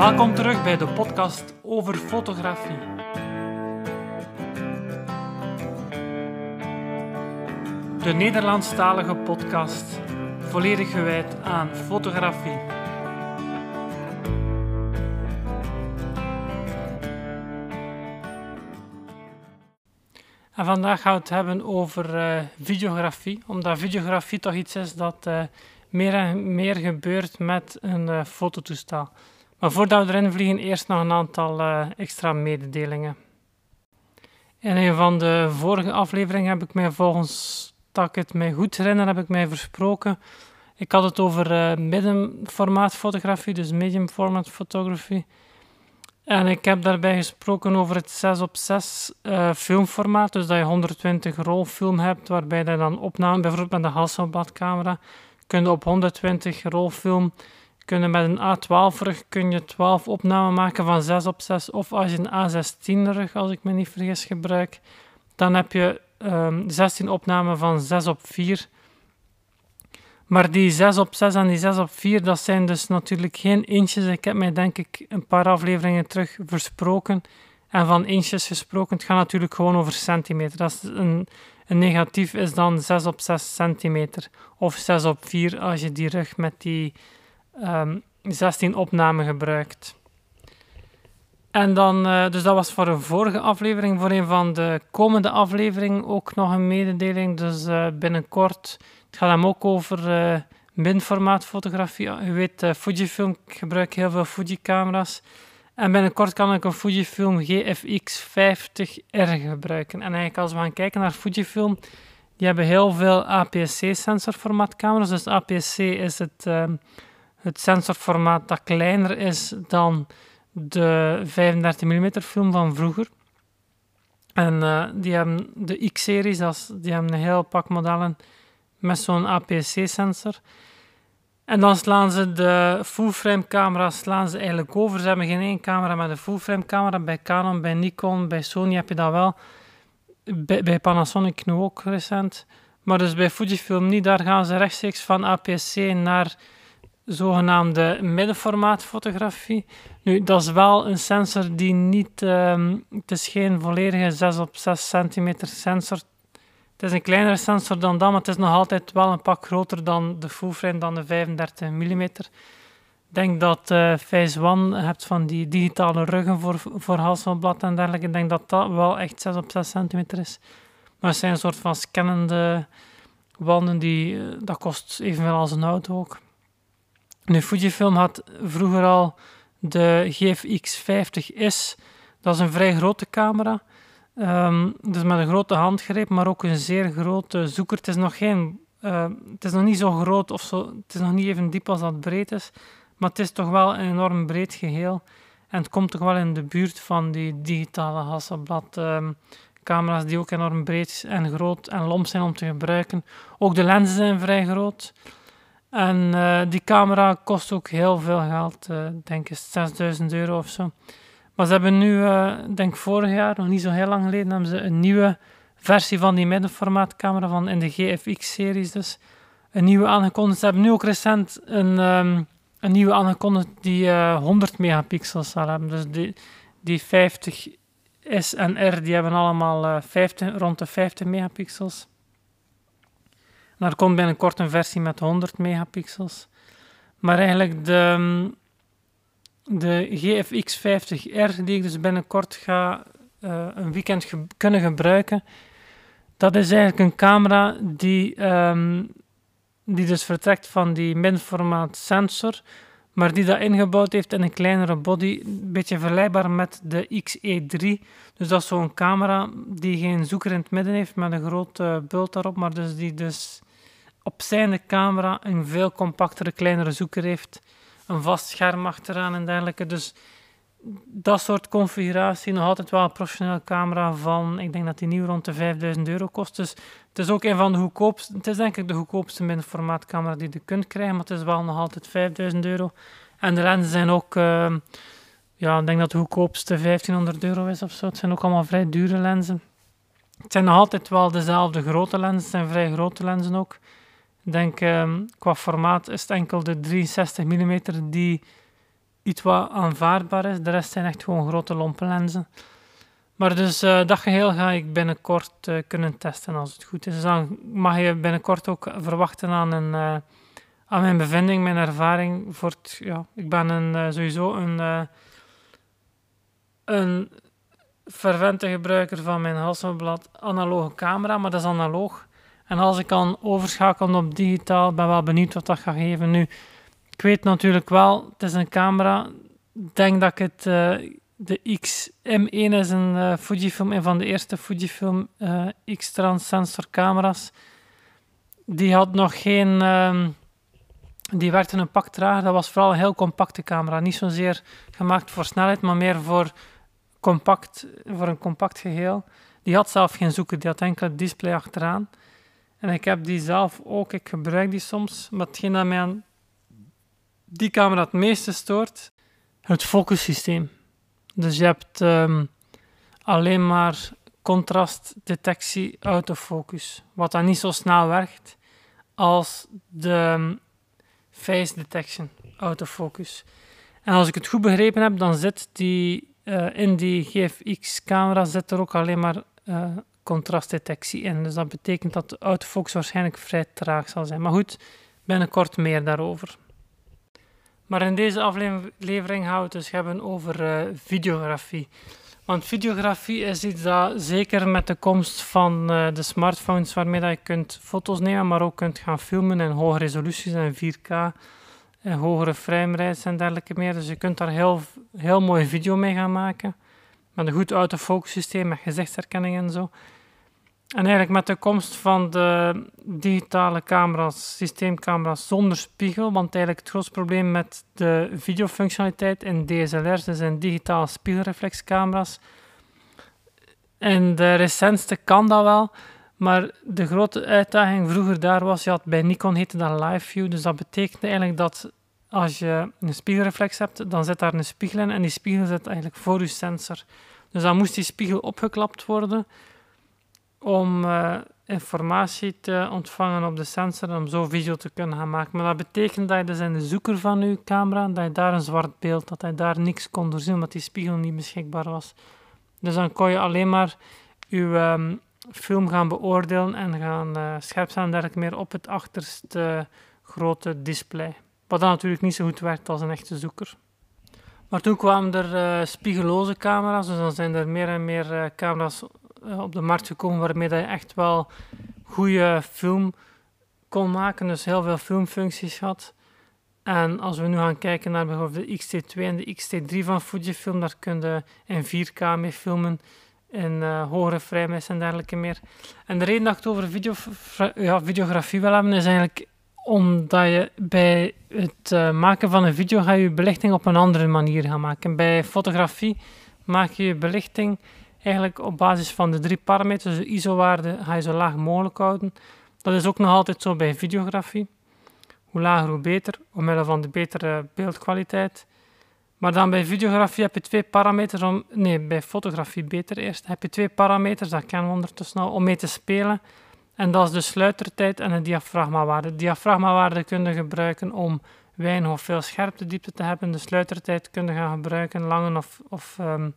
Welkom terug bij de podcast over fotografie. De Nederlandstalige podcast, volledig gewijd aan fotografie. En vandaag gaan we het hebben over uh, videografie, omdat videografie toch iets is dat uh, meer en meer gebeurt met een uh, fototoestel. Maar voordat we erin vliegen, eerst nog een aantal extra mededelingen. In een van de vorige afleveringen heb ik mij volgens dat ik het mij goed herinner, heb ik mij versproken. Ik had het over middenformaat fotografie, dus medium format photography. En ik heb daarbij gesproken over het 6 op 6 uh, filmformaat. Dus dat je 120 rolfilm hebt, waarbij je dan opname, bijvoorbeeld met de Hasselblad-camera, kun je op 120 rolfilm, kun met een A12-rug kun je 12 opnamen maken van 6 op 6. Of als je een A16-rug, als ik me niet vergis, gebruikt, dan heb je um, 16 opnamen van 6 op 4 maar die 6 op 6 en die 6 op 4, dat zijn dus natuurlijk geen inches. Ik heb mij denk ik een paar afleveringen terug versproken. En van inches gesproken, het gaat natuurlijk gewoon over centimeter. Is een, een negatief is dan 6 op 6 centimeter. Of 6 op 4 als je die rug met die um, ehm, 16 opnamen gebruikt. En dan, uh, dus dat was voor een vorige aflevering. Voor een van de komende afleveringen ook nog een mededeling. Dus uh, binnenkort het gaat hem ook over uh, eh, minformaat fotografie. Je weet, Fujifilm, ik gebruik heel veel Fuji-camera's. En binnenkort kan ik een Fujifilm GFX 50R gebruiken. En eigenlijk als we gaan kijken naar Fujifilm, die hebben heel veel APS-C-sensorformaatcamera's. Dus APS-C is het, uh, het sensorformaat dat kleiner is dan de 35 mm film van vroeger. En uh, die hebben de X-series, die hebben een heel pak modellen met zo'n APS-C-sensor. En dan slaan ze de full-frame camera slaan ze eigenlijk over. Ze hebben geen één camera met een full-frame camera. Bij Canon, bij Nikon, bij Sony heb je dat wel. Bij, bij Panasonic nu ook recent. Maar dus bij Fujifilm niet. Daar gaan ze rechtstreeks van APS-C naar zogenaamde middenformaat fotografie. Nu, dat is wel een sensor die niet... Um, het is geen volledige 6 op 6 centimeter sensor. Het is een kleinere sensor dan dat, maar het is nog altijd wel een pak groter dan de full-frame, dan de 35 mm. Ik denk dat uh, Phase One hebt van die digitale ruggen voor, voor Hasselblad en dergelijke. Ik denk dat dat wel echt 6 op 6 centimeter is. Maar het zijn een soort van scannende wanden, die, uh, dat kost evenveel als een auto ook. Nu, Fujifilm had vroeger al de GFX 50S. Dat is een vrij grote camera. Um, dus met een grote handgreep, maar ook een zeer grote zoeker. Het is nog, geen, uh, het is nog niet zo groot of zo. Het is nog niet even diep als dat breed is. Maar het is toch wel een enorm breed geheel. En het komt toch wel in de buurt van die digitale Hasselblad um, camera's die ook enorm breed en groot en lomp zijn om te gebruiken. Ook de lenzen zijn vrij groot. En uh, die camera kost ook heel veel geld, uh, denk ik 6000 euro of zo. Maar ze hebben nu, uh, denk vorig jaar, nog niet zo heel lang geleden, hebben ze een nieuwe versie van die middenformaatcamera van in de GFX-series dus. Een nieuwe aangekondigd. Ze hebben nu ook recent een, um, een nieuwe aangekondigd die uh, 100 megapixels zal hebben. Dus die, die 50 S en R, die hebben allemaal uh, 50, rond de 50 megapixels. Er komt binnenkort een versie met 100 megapixels. Maar eigenlijk de, de GFX 50R, die ik dus binnenkort ga uh, een weekend kunnen gebruiken, dat is eigenlijk een camera die, um, die dus vertrekt van die minformaat sensor, maar die dat ingebouwd heeft in een kleinere body, een beetje vergelijkbaar met de XE3. Dus dat is zo'n camera die geen zoeker in het midden heeft met een grote bult daarop, maar dus die dus op zijn camera een veel compactere, kleinere zoeker heeft een vast scherm achteraan en dergelijke. Dus dat soort configuratie, nog altijd wel een professionele camera van, ik denk dat die nieuw rond de 5000 euro kost. Dus het is ook een van de goedkoopste, het is denk ik de goedkoopste middenformaatcamera die je kunt krijgen, maar het is wel nog altijd 5000 euro. En de lenzen zijn ook, uh, ja, ik denk dat de goedkoopste 1500 euro is of zo. Het zijn ook allemaal vrij dure lenzen. Het zijn nog altijd wel dezelfde grote lenzen, het zijn vrij grote lenzen ook. Ik denk um, qua formaat is het enkel de 63 mm die iets wat aanvaardbaar is. De rest zijn echt gewoon grote lompe lenzen. Maar dus uh, dat geheel ga ik binnenkort uh, kunnen testen als het goed is. Dus dan mag je binnenkort ook verwachten aan, een, uh, aan mijn bevinding, mijn ervaring. Voor ja, ik ben een, sowieso een, een fervente gebruiker van mijn Hasselblad analoge camera, maar dat is analoog. En als ik kan overschakelen op digitaal, ben wel benieuwd wat dat gaat geven. Nu, ik weet natuurlijk wel, het is een camera. Ik denk dat ik het de XM1 is een uh, Fujifilm, een van de eerste Fujifilm uh, X-trans sensor camera's. Die had nog geen. Uh, die werkte een pak trager. Dat was vooral een heel compacte camera. Niet zozeer gemaakt voor snelheid, maar meer voor, compact, voor een compact geheel. Die had zelf geen zoeker, die had enkel het display achteraan. En ik heb die zelf ook, ik gebruik die soms. Maar hetgeen dat mij aan die camera het meeste stoort, het focussysteem. Dus je hebt um, alleen maar contrastdetectie autofocus, wat dan niet zo snel werkt als de um, face detection autofocus. En als ik het goed begrepen heb, dan zit die uh, in die GFX-camera zit er ook alleen maar uh, contrastdetectie in. Dus dat betekent dat de autofocus waarschijnlijk vrij traag zal zijn. Maar goed, binnenkort meer daarover. Maar in deze aflevering gaan we het dus hebben over uh, videografie. Want videografie is iets dat zeker met de komst van uh, de smartphones waarmee dat je kunt foto's nemen, maar ook kunt gaan filmen in hoge resoluties en 4K, en hogere framerates en dergelijke meer. Dus je kunt daar heel, heel mooie video mee gaan maken. Met een goed autofocus systeem, met gezichtsherkenning en zo. En eigenlijk met de komst van de digitale camera's, systeemcamera's zonder spiegel, want eigenlijk het grootste probleem met de videofunctionaliteit in DSLR's, dus in digitale spiegelreflexcamera's. En de recentste kan dat wel, maar de grote uitdaging vroeger daar was, je had bij Nikon heette dat live view, dus dat betekent eigenlijk dat als je een spiegelreflex hebt, dan zit daar een spiegel in en die spiegel zit eigenlijk voor je sensor. Dus dan moest die spiegel opgeklapt worden om uh, informatie te ontvangen op de sensor om zo video te kunnen gaan maken. Maar dat betekent dat je dus in de zoeker van je camera, dat je daar een zwart beeld, dat hij daar niks kon doorzien, omdat die spiegel niet beschikbaar was. Dus dan kon je alleen maar je um, film gaan beoordelen en gaan uh, scherp zijn dergelijke meer op het achterste grote display. Wat dan natuurlijk niet zo goed werkt als een echte zoeker. Maar toen kwamen er uh, spiegelloze camera's, dus dan zijn er meer en meer uh, camera's eh, op de markt gekomen waarmee je echt wel goede film kon maken. Dus heel veel filmfuncties had. En als we nu gaan kijken naar bijvoorbeeld de XT2 en de XT3 van Fujifilm, daar kun je in 4K mee filmen, in uh, hogere frames en dergelijke meer. En de reden dat ik het over video, ja, videografie wil hebben, is eigenlijk omdat je bij het uh, maken van een video ga je belichting op een andere manier gaan maken. Bij fotografie maak je je belichting eigenlijk op basis van de drie parameters, de ISO-waarde, ga je zo laag mogelijk houden. Dat is ook nog altijd zo bij videografie. Hoe lager, hoe beter, omwille van de betere beeldkwaliteit. Maar dan bij videografie heb je twee parameters om... Nee, bij fotografie beter eerst. Heb je twee parameters, dat kennen we ondertussen al, om mee te spelen. En dat is de sluitertijd en de diafragmawaarde. De diafragmawaarde kun je gebruiken om weinig of veel scherptediepte te hebben. De sluitertijd kun je gaan gebruiken, lange of, of um,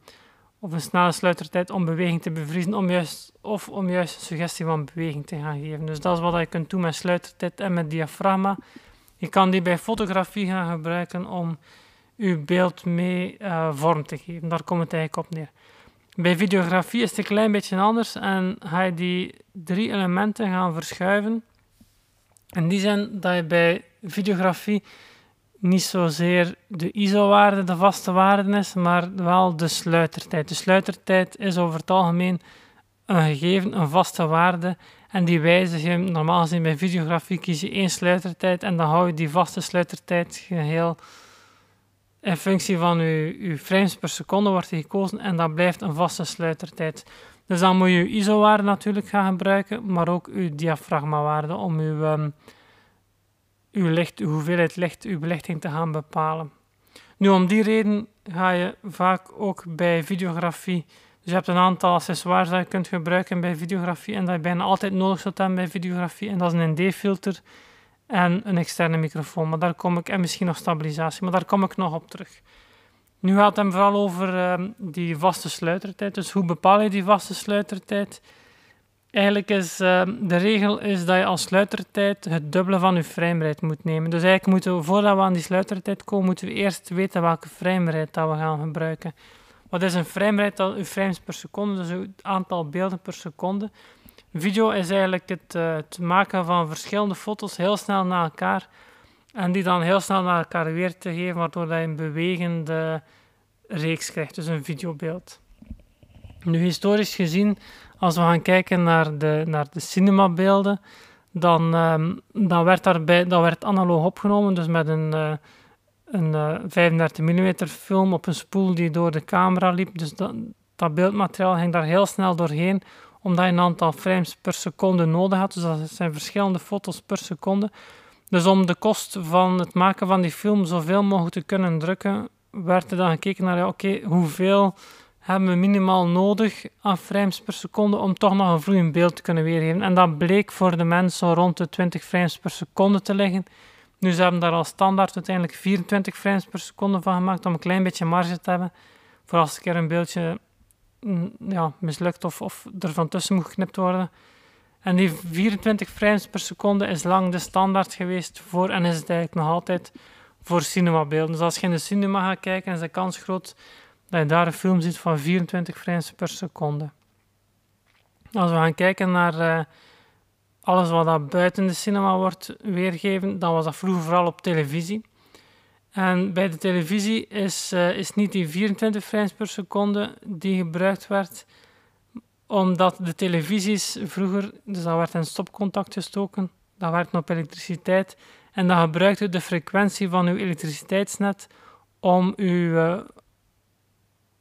of een snelle sluitertijd om beweging te bevriezen, om juist, of om juist een suggestie van beweging te gaan geven. Dus dat is wat je kunt doen met sluitertijd en met diafragma. Je kan die bij fotografie gaan gebruiken om je beeld mee uh, vorm te geven. Daar komt het eigenlijk op neer. Bij videografie is het een klein beetje anders en ga je die drie elementen gaan verschuiven. In die zin dat je bij videografie niet zozeer de ISO-waarde de vaste waarde is, maar wel de sluitertijd. De sluitertijd is over het algemeen een gegeven, een vaste waarde. En die wijzig je normaal gezien bij videografie kies je één sluitertijd en dan hou je die vaste sluitertijd geheel in functie van je frames per seconde wordt gekozen en dat blijft een vaste sluitertijd. Dus dan moet je je ISO-waarde natuurlijk gaan gebruiken, maar ook je diafragma-waarde om je um, uw licht, uw hoeveelheid licht, uw belichting te gaan bepalen. Nu, om die reden ga je vaak ook bij videografie. Dus je hebt een aantal accessoires dat je kunt gebruiken bij videografie en dat je bijna altijd nodig zult hebben bij videografie. En dat is een ND-filter en een externe microfoon. Maar daar kom ik, en misschien nog stabilisatie, maar daar kom ik nog op terug. Nu gaat het vooral over ehm, die vaste sluitertijd. Dus hoe bepaal je die vaste sluitertijd? Eigenlijk is uh, de regel is dat je als sluitertijd het dubbele van je framerate moet nemen. Dus eigenlijk moeten we, voordat we aan die sluitertijd komen, moeten we eerst weten welke framerate dat we gaan gebruiken. Wat is een framerate? Dat uw frames per seconde, dus het aantal beelden per seconde. Video is eigenlijk het, uh, het maken van verschillende foto's heel snel na elkaar. En die dan heel snel naar elkaar weer te geven, waardoor je een bewegende reeks krijgt, dus een videobeeld. Nu, historisch gezien, als we gaan kijken naar de, naar de cinemabeelden, dan, um, dan, werd daarbij, dat werd analoog opgenomen, dus met een, uh, een uh, 35 mm film op een spoel die door de camera liep. Dus dat, dat beeldmateriaal ging daar heel snel doorheen, omdat je een aantal frames per seconde nodig had. Dus dat zijn verschillende foto's per seconde. Dus om de kost van het maken van die film zoveel mogelijk te kunnen drukken, werd er dan gekeken naar, ja, oké, hoeveel hebben we minimaal nodig aan frames per seconde om toch nog een vloeiend beeld te kunnen weergeven. En dat bleek voor de mensen rond de 20 frames per seconde te liggen. Nu, ze hebben daar al standaard uiteindelijk 24 frames per seconde van gemaakt om een klein beetje marge te hebben. Voor als een keer een beeldje ja, mislukt of, of er van tussen moet geknipt worden. En die 24 frames per seconde is lang de standaard geweest voor en is het eigenlijk nog altijd voor cinemabeelden. Dus als je in de cinema gaat kijken, is de kans groot dat je daar een film ziet van 24 frames per seconde. Als we gaan kijken naar uh, alles wat dat buiten de cinema wordt weergegeven, dan was dat vroeger vooral op televisie. En bij de televisie is, uh, is niet die 24 frames per seconde die gebruikt werd, omdat de televisies vroeger, dus dat werd in stopcontact gestoken, dat werd op elektriciteit en dan gebruikte de frequentie van uw elektriciteitsnet om uw uh,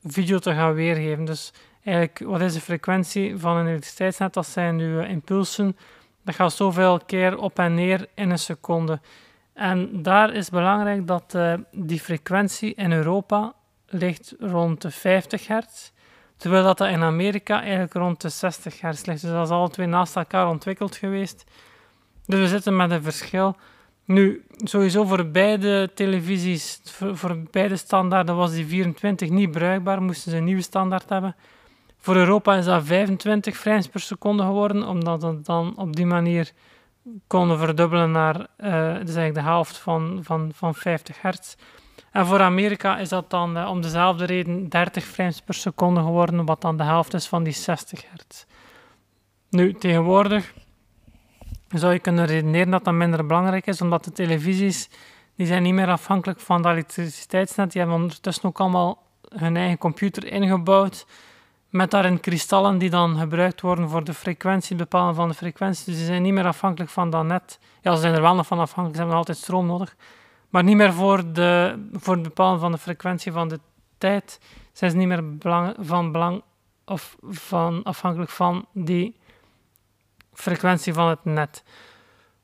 video te gaan weergeven. Dus eigenlijk, wat is de frequentie van een elektriciteitsnet? Dat zijn uw impulsen. Dat gaat zoveel keer op en neer in een seconde. En daar is belangrijk dat uh, die frequentie in Europa ligt rond de 50 hertz. Terwijl dat, dat in Amerika eigenlijk rond de 60 hertz ligt. Dus dat is alle twee naast elkaar ontwikkeld geweest. Dus we zitten met een verschil. Nu, sowieso voor beide televisies, voor, voor beide standaarden was die 24 niet bruikbaar. Moesten ze een nieuwe standaard hebben. Voor Europa is dat 25 frames per seconde geworden, omdat het dan op die manier konden verdubbelen naar dus eigenlijk de helft van, van, van 50 hertz. En voor Amerika is dat dan uh, om dezelfde reden 30 frames per seconde geworden, wat dan de helft is van die 60 hertz. Nu, tegenwoordig zou je kunnen redeneren dat dat minder belangrijk is, omdat de televisies die zijn niet meer afhankelijk van de elektriciteitsnet. Die hebben ondertussen ook allemaal hun eigen computer ingebouwd, met daarin kristallen die dan gebruikt worden voor de frequentie, het bepalen van de frequentie. Dus die zijn niet meer afhankelijk van dat net. Ja, ze zijn er wel nog van afhankelijk, ze hebben altijd stroom nodig. Maar niet meer voor, de, voor het bepalen van de frequentie van de tijd zijn ze niet meer belang, van belang of van, afhankelijk van die frequentie van het net.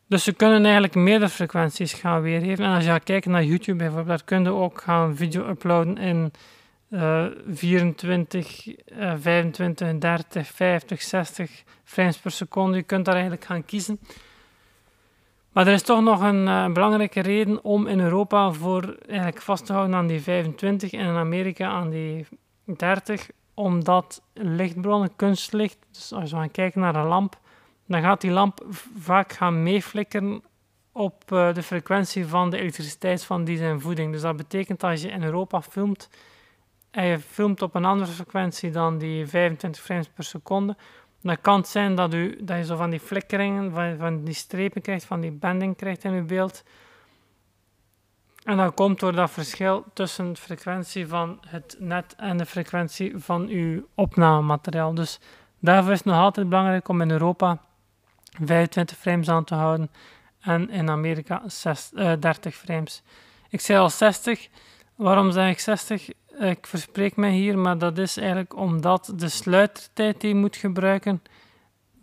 Dus ze kunnen eigenlijk meerdere frequenties gaan weergeven. En als je gaat kijken naar YouTube bijvoorbeeld, daar kun je ook gaan video uploaden in uh, 24, uh, 25, 30, 50, 60 frames per seconde. Je kunt daar eigenlijk gaan kiezen. Maar er is toch nog een uh, belangrijke reden om in Europa voor eigenlijk vast te houden aan die 25 en in Amerika aan die 30, omdat lichtbronnen, kunstlicht, dus als we gaan kijken naar een lamp, dan gaat die lamp vaak gaan meeflikkeren op uh, de frequentie van de elektriciteit van die zijn voeding. Dus dat betekent dat als je in Europa filmt en filmt op een andere frequentie dan die 25 frames per seconde, dan kan het zijn dat, u, dat je zo van die flikkeringen, van, van die strepen krijgt, van die bending krijgt in je beeld. En dat komt door dat verschil tussen de frequentie van het net en de frequentie van uw opnamemateriaal. Dus daarvoor is het nog altijd belangrijk om in Europa 25 frames aan te houden en in Amerika 6, uh, 30 frames. Ik zei al 60. Waarom zeg ik 60? Ik verspreek mij hier, maar dat is eigenlijk omdat de sluitertijd die je moet gebruiken,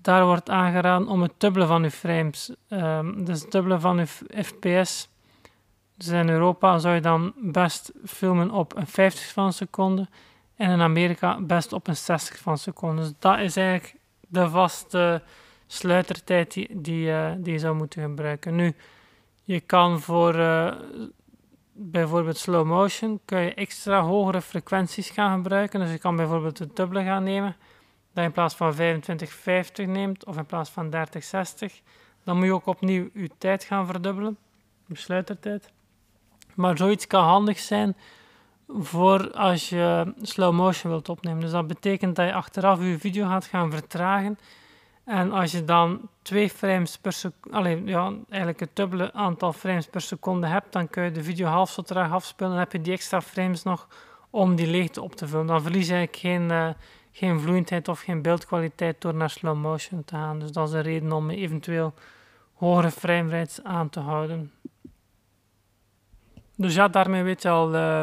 daar wordt aangeraden om het dubbele van je frames. Um, dus het dubbele van je fps. Dus in Europa zou je dan best filmen op een 50 van een seconde en in Amerika best op een 60 van een seconde. Dus dat is eigenlijk de vaste sluitertijd die, die, die je zou moeten gebruiken. Nu, Je kan voor uh, bijvoorbeeld slow motion kun je extra hogere frequenties gaan gebruiken. Dus je kan bijvoorbeeld de dubbele gaan nemen, dat je in plaats van 25-50 neemt of in plaats van 30-60. Dan moet je ook opnieuw je tijd gaan verdubbelen, je sluitertijd. Maar zoiets kan handig zijn voor als je slow motion wilt opnemen. Dus dat betekent dat je achteraf je video gaat gaan vertragen. En als je dan twee frames per seconde, ja, eigenlijk het dubbele aantal frames per seconde hebt, dan kun je de video half zo traag afspelen. Dan heb je die extra frames nog om die leegte op te vullen. Dan verlies je eigenlijk geen, uh, geen vloeiendheid of geen beeldkwaliteit door naar slow motion te gaan. Dus dat is een reden om eventueel hogere framerates aan te houden. Dus ja, daarmee weet je al uh,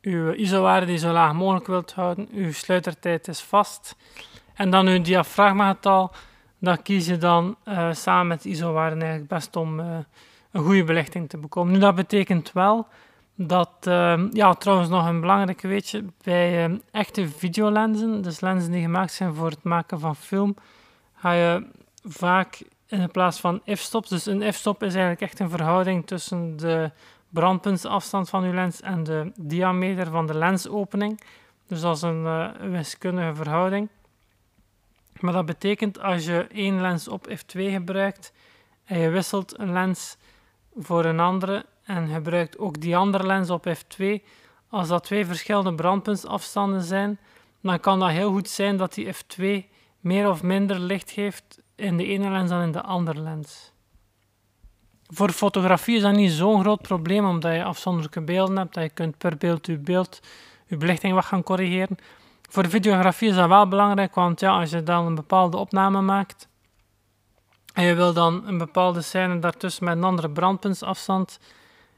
uw ISO-waarde die zo laag mogelijk wilt houden. Uw sluitertijd is vast. En dan uw diafragmagetal, dat kies je dan uh, samen met ISO-waarde eigenlijk best om uh, een goede belichting te bekomen. Nu, dat betekent wel dat, uh, ja, trouwens nog een belangrijk weetje, bij echte videolenzen, dus lenzen die gemaakt zijn voor het maken van film, ga je vaak in plaats van f-stops, dus een f-stop is eigenlijk echt een verhouding tussen de brandpuntsafstand van uw lens en de diameter van de lensopening. Dus dat is een wiskundige verhouding. Maar dat betekent als je één lens op f2 gebruikt en je wisselt een lens voor een andere en gebruikt ook die andere lens op f2, als dat twee verschillende brandpuntsafstanden zijn, dan kan dat heel goed zijn dat die f2 meer of minder licht geeft in de ene lens dan in de andere lens. Voor fotografie is dat niet zo'n groot probleem, omdat je afzonderlijke beelden hebt, dat je kunt per beeld je beeld, je belichting wat gaan corrigeren. Voor videografie is dat wel belangrijk, want ja, als je dan een bepaalde opname maakt en je wil dan een bepaalde scène daartussen met een andere brandpuntsafstand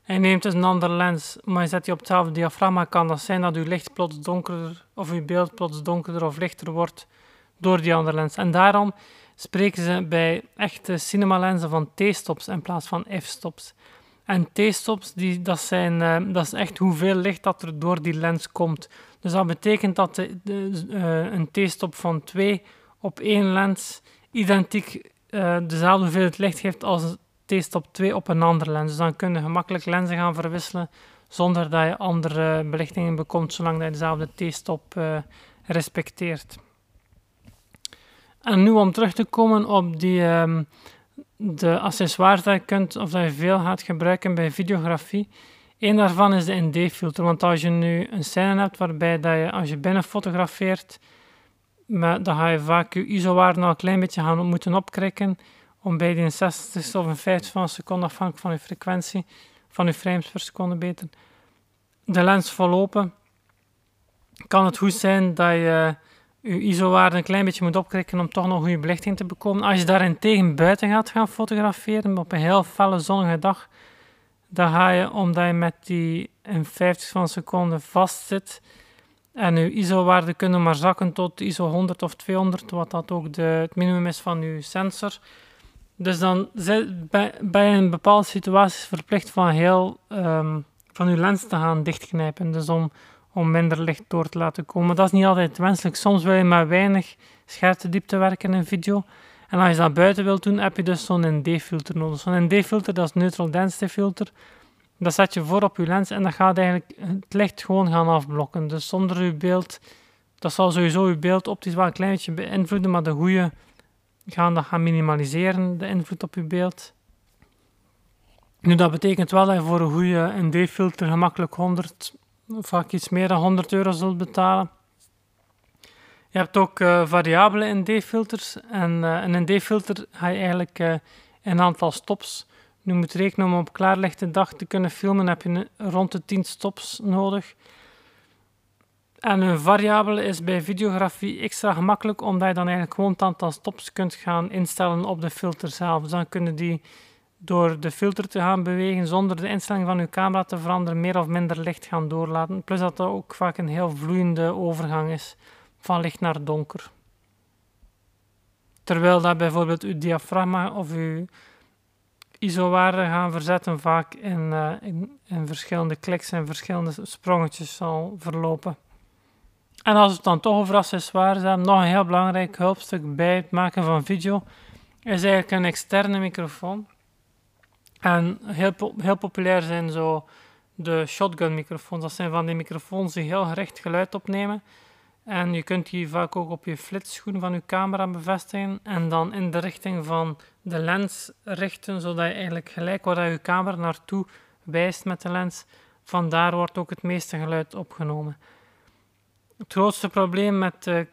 en je neemt dus een andere lens, maar je zet die op hetzelfde diafragma, kan dat zijn dat je licht plots donkerder of je beeld plots donkerder of lichter wordt door die andere lens. En daarom spreken ze bij echte cinemalenzen van T-stops in plaats van F-stops. En T-stops, dat, zijn, uh, dat is echt hoeveel licht dat er door die lens komt. Dus dat betekent dat de, uh, een T-stop van 2 op één lens identiek uh, dezelfde hoeveelheid licht geeft als een T-stop 2 op een andere lens. Dus dan kun je gemakkelijk lenzen gaan verwisselen zonder dat je andere belichtingen bekomt, zolang je dezelfde T-stop respecteert. En nu om terug te komen op die, um, de accessoires dat je kunt of dat je veel gaat gebruiken bij videografie. Eén daarvan is de ND-filter. Want als je nu een scène hebt waarbij dat je, als je binnen fotografeert, dan ga je vaak je ISO-waarde nog een klein beetje gaan moeten opkrikken om bij die 60 of een 50 van een seconde, afhankelijk van je frequentie, van je frames per seconde beter, de lens vollopen, kan het goed zijn dat je je ISO-waarde een klein beetje moet opkrikken om toch nog goede belichting te bekomen. Als je daarentegen buiten gaat gaan fotograferen op een heel felle zonnige dag, dan ga je, omdat je met die in 50 van een seconde vast zit en je ISO-waarde kunnen maar zakken tot ISO 100 of 200, wat dat ook de, het minimum is van je sensor. Dus dan ben je een bepaalde situatie verplicht van heel um, van je lens te gaan dichtknijpen. Dus om om minder licht door te laten komen. Dat is niet altijd wenselijk. Soms wil je maar weinig diepte werken in video. En als je dat buiten wilt doen, heb je dus zo'n ND-filter nodig. Zo'n ND-filter, dat is neutral density filter. Dat zet je voor op je lens en dat gaat eigenlijk het licht gewoon gaan afblokken. Dus zonder je beeld, dat zal sowieso je beeld optisch wel een klein beetje beïnvloeden, maar de goede gaan dat gaan minimaliseren, de invloed op je beeld. Nu, dat betekent wel dat je voor een goede ND-filter gemakkelijk 100 vaak iets meer dan 100 euro zult betalen. Je hebt ook uh, variabele ND-filters. En uh, een ND-filter ga je eigenlijk uh, een aantal stops. Nu moet rekenen om op klaarlichte dag te kunnen filmen, heb je rond de 10 stops nodig. En een variabele is bij videografie extra gemakkelijk, omdat je dan eigenlijk gewoon het aantal stops kunt gaan instellen op de filter zelf. Dus dan kunnen die door de filter te gaan bewegen zonder de instelling van uw camera te veranderen, meer of minder licht gaan doorlaten. Plus dat dat ook vaak een heel vloeiende overgang is van licht naar donker. Terwijl dat bijvoorbeeld uw diafragma of uw ISO-waarde gaan verzetten vaak in, uh, in, verschillende kliks en verschillende sprongetjes zal verlopen. En als het dan toch over accessoires hebben, nog een heel belangrijk hulpstuk bij het maken van video is eigenlijk een externe microfoon. En heel, heel populair zijn zo de shotgun microfoons. Dat zijn van die microfoons die heel gericht geluid opnemen. En je kunt die vaak ook op je flitsschoen van je camera bevestigen en dan in de richting van de lens richten, zodat je eigenlijk gelijk waar je camera naartoe wijst met de lens, vandaar wordt ook het meeste geluid opgenomen. Het grootste probleem met de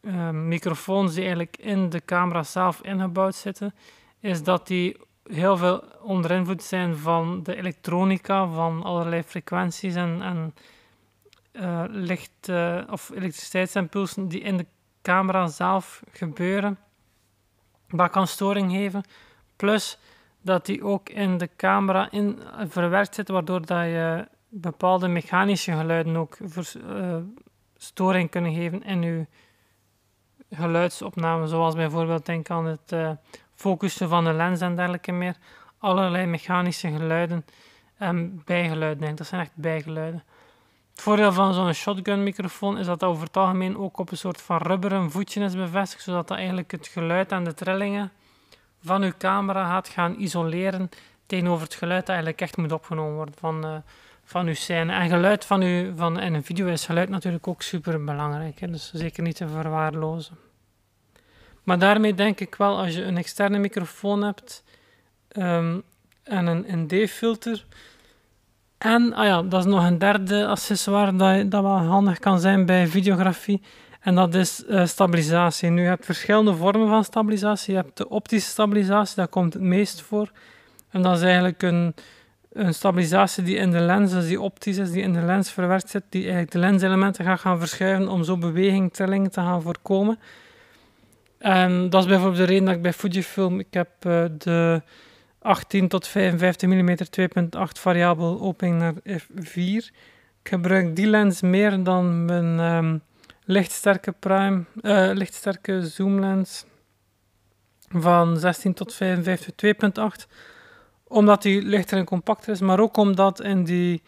uh, microfoons die eigenlijk in de camera zelf ingebouwd zitten, is dat die heel veel onder invloed zijn van de elektronica, van allerlei frequenties en, en uh, licht- uh, of elektriciteitsimpulsen die in de camera zelf gebeuren. Dat kan storing geven. Plus dat die ook in de camera in, verwerkt zitten, waardoor dat je bepaalde mechanische geluiden ook voor, storing kunnen geven in je geluidsopname. Zoals bijvoorbeeld denk aan het focussen van de lens en dergelijke meer. Allerlei mechanische geluiden en bijgeluiden. Dat zijn echt bijgeluiden. Het voordeel van zo'n shotgun microfoon is dat dat over het algemeen ook op een soort van rubberen voetje is bevestigd, zodat dat eigenlijk het geluid en de trillingen van uw camera gaat gaan isoleren tegenover het geluid dat eigenlijk echt moet opgenomen worden van, uh, van uw scène. En geluid van u, van, in een video is geluid natuurlijk ook super belangrijk, dus zeker niet te verwaarlozen. Maar daarmee denk ik wel, als je een externe microfoon hebt um, en een ND-filter, en ah ja, dat is nog een derde accessoire dat, dat wel handig kan zijn bij videografie. En dat is uh, stabilisatie. Nu, je hebt verschillende vormen van stabilisatie. Je hebt de optische stabilisatie, dat komt het meest voor. En dat is eigenlijk een, een stabilisatie die in de lens, dus die optisch is, die in de lens verwerkt zit, die eigenlijk de lenselementen gaat gaan verschuiven om zo beweging, trillingen te gaan voorkomen. En dat is bijvoorbeeld de reden dat ik bij Fujifilm, ik heb uh, de 18 tot 55 mm 2.8 variabel opening naar f4. Ik gebruik die lens meer dan mijn um, lichtsterke prime, uh, lichtsterke zoomlens van 16 tot 55 2.8 omdat die lichter en compacter is, maar ook omdat in die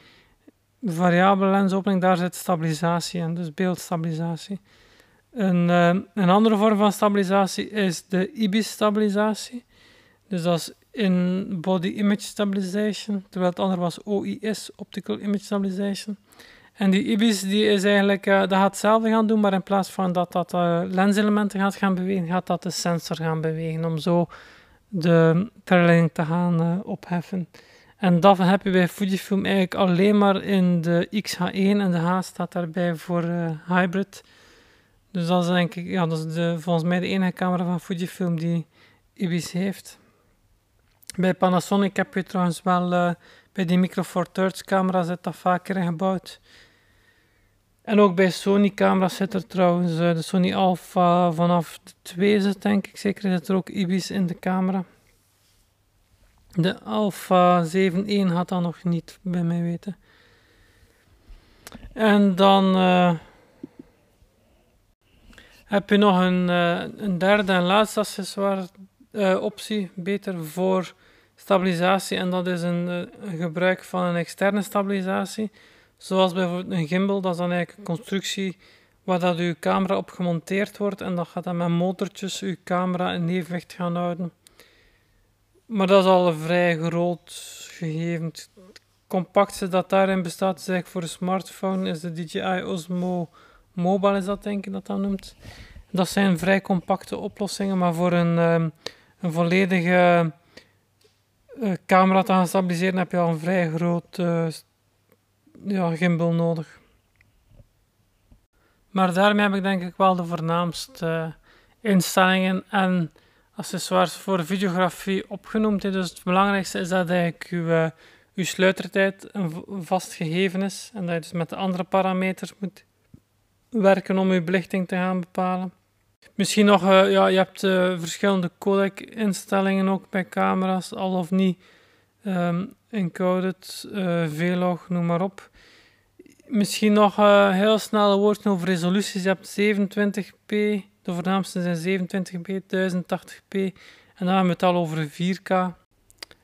variabele lensopening daar zit stabilisatie in, dus beeldstabilisatie. Een, uh, een andere vorm van stabilisatie is de IBIS stabilisatie. Dus dat is in Body Image Stabilization, terwijl het andere was OIS, Optical Image Stabilization. En die IBIS die is eigenlijk, uh, dat gaat hetzelfde gaan doen, maar in plaats van dat dat uh, lenselementen gaat gaan bewegen, gaat dat de sensor gaan bewegen, om zo de trilling te gaan opheffen. En dat heb je bij Fujifilm eigenlijk alleen maar in de XH1 en de H staat daarbij voor hybrid. Dus dat is denk ik, ja, dat is de, volgens mij de enige camera van Fujifilm die IBIS heeft. Bij Panasonic heb je trouwens wel uh, bij die Micro Four Thirds camera zit dat vaker ingebouwd. En ook bij Sony camera's zit er trouwens uh, de Sony Alpha vanaf de 2 zit denk ik zeker zit er ook IBIS in de camera. De Alpha 7.1 had dat nog niet bij mij weten. En dan uh, heb je nog een, een derde en laatste accessoire optie, beter voor stabilisatie en dat is een, een, eh, gebruik van een externe stabilisatie. Zoals bijvoorbeeld een gimbal, dat is dan eigenlijk een constructie waar dat uw camera op gemonteerd wordt en dat gaat dan met motortjes uw camera in evenwicht gaan houden. Maar dat is al een vrij groot gegeven. Het compactste dat daarin bestaat is voor een smartphone is de DJI Osmo Mobile is dat denk ik dat dat noemt. Dat zijn vrij compacte oplossingen, maar voor een, ehm, een volledige uh, camera te gaan stabiliseren heb je al een vrij groot uh, ja, gimbal nodig. Maar daarmee heb ik denk ik wel de voornaamste instellingen en accessoires voor videografie opgenoemd. Dus het belangrijkste is dat eigenlijk uh, uw sluitertijd een vast gegeven is en dat je dus met de andere parameters moet werken om uw belichting te gaan bepalen. Misschien nog, uh, ja, je hebt uh, verschillende codec-instellingen ook bij camera's, al of niet um, encoded, uh, vlog, noem maar op. Misschien nog heel snel een woord over resoluties. Je hebt 27p, de voornaamste zijn 27p, 1080p en dan hebben we het al over 4K.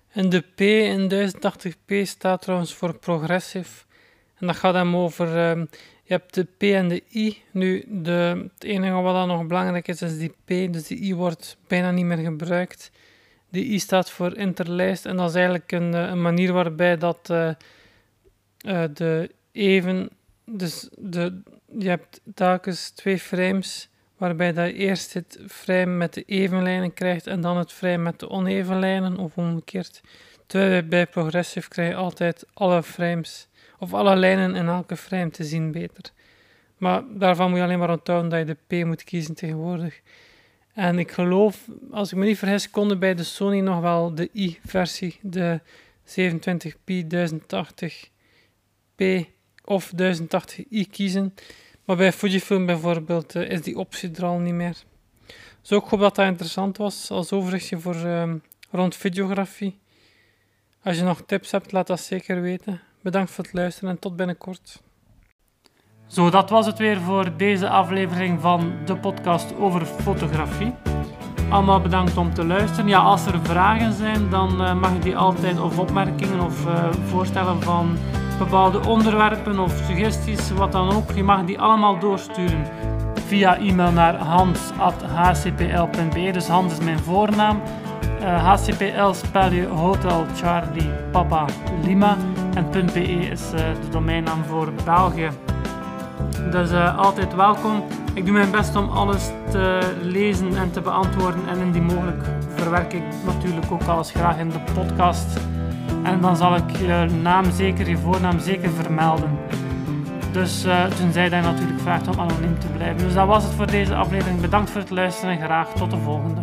En de P in 1080p staat trouwens voor progressive. En dat gaat hem over um, je hebt de P en de I. Nu, de, het enige wat dan nog belangrijk is, is die P. Dus die I wordt bijna niet meer gebruikt. De I staat voor interlijst en dat is eigenlijk een, een manier waarbij dat de even, dus de, je hebt telkens twee frames waarbij dat je eerst het frame met de even lijnen krijgt en dan het frame met de oneven lijnen, of omgekeerd. Terwijl bij Progressive krijg je altijd alle frames, of alle lijnen in elke frame te zien beter. Maar daarvan moet je alleen maar onthouden dat je de P moet kiezen tegenwoordig. En ik geloof, als ik me niet vergis, konden bij de Sony nog wel de i-versie, de 27p 1080p of 1080i kiezen. Maar bij Fujifilm bijvoorbeeld uh, is die optie er al niet meer. Dus ook hoop dat dat interessant was als overzichtje voor um, rond videografie. Als je nog tips hebt, laat dat zeker weten. Bedankt voor het luisteren en tot binnenkort. Zo, dat was het weer voor deze aflevering van de podcast over fotografie. Allemaal bedankt om te luisteren. Ja, als er vragen zijn, dan uh, mag je die altijd of opmerkingen of uh, voorstellen van bepaalde onderwerpen of suggesties, wat dan ook. Je mag die allemaal doorsturen via e-mail naar hans.hcpl.be. Dus Hans is mijn voornaam. Uh, eh, HCPL spel je Hotel Charlie Papa Lima. En .be is uh, de domeinnaam voor België. Dus uh, altijd welkom. Ik doe mijn best om alles te lezen en te beantwoorden. En indien mogelijk verwerk ik natuurlijk ook alles graag in de podcast. En dan zal ik je naam zeker, je voornaam zeker vermelden. Dus uh, tenzij dat je natuurlijk vraagt om anoniem te blijven. Dus dat was het voor deze aflevering. Bedankt voor het luisteren en graag tot de volgende.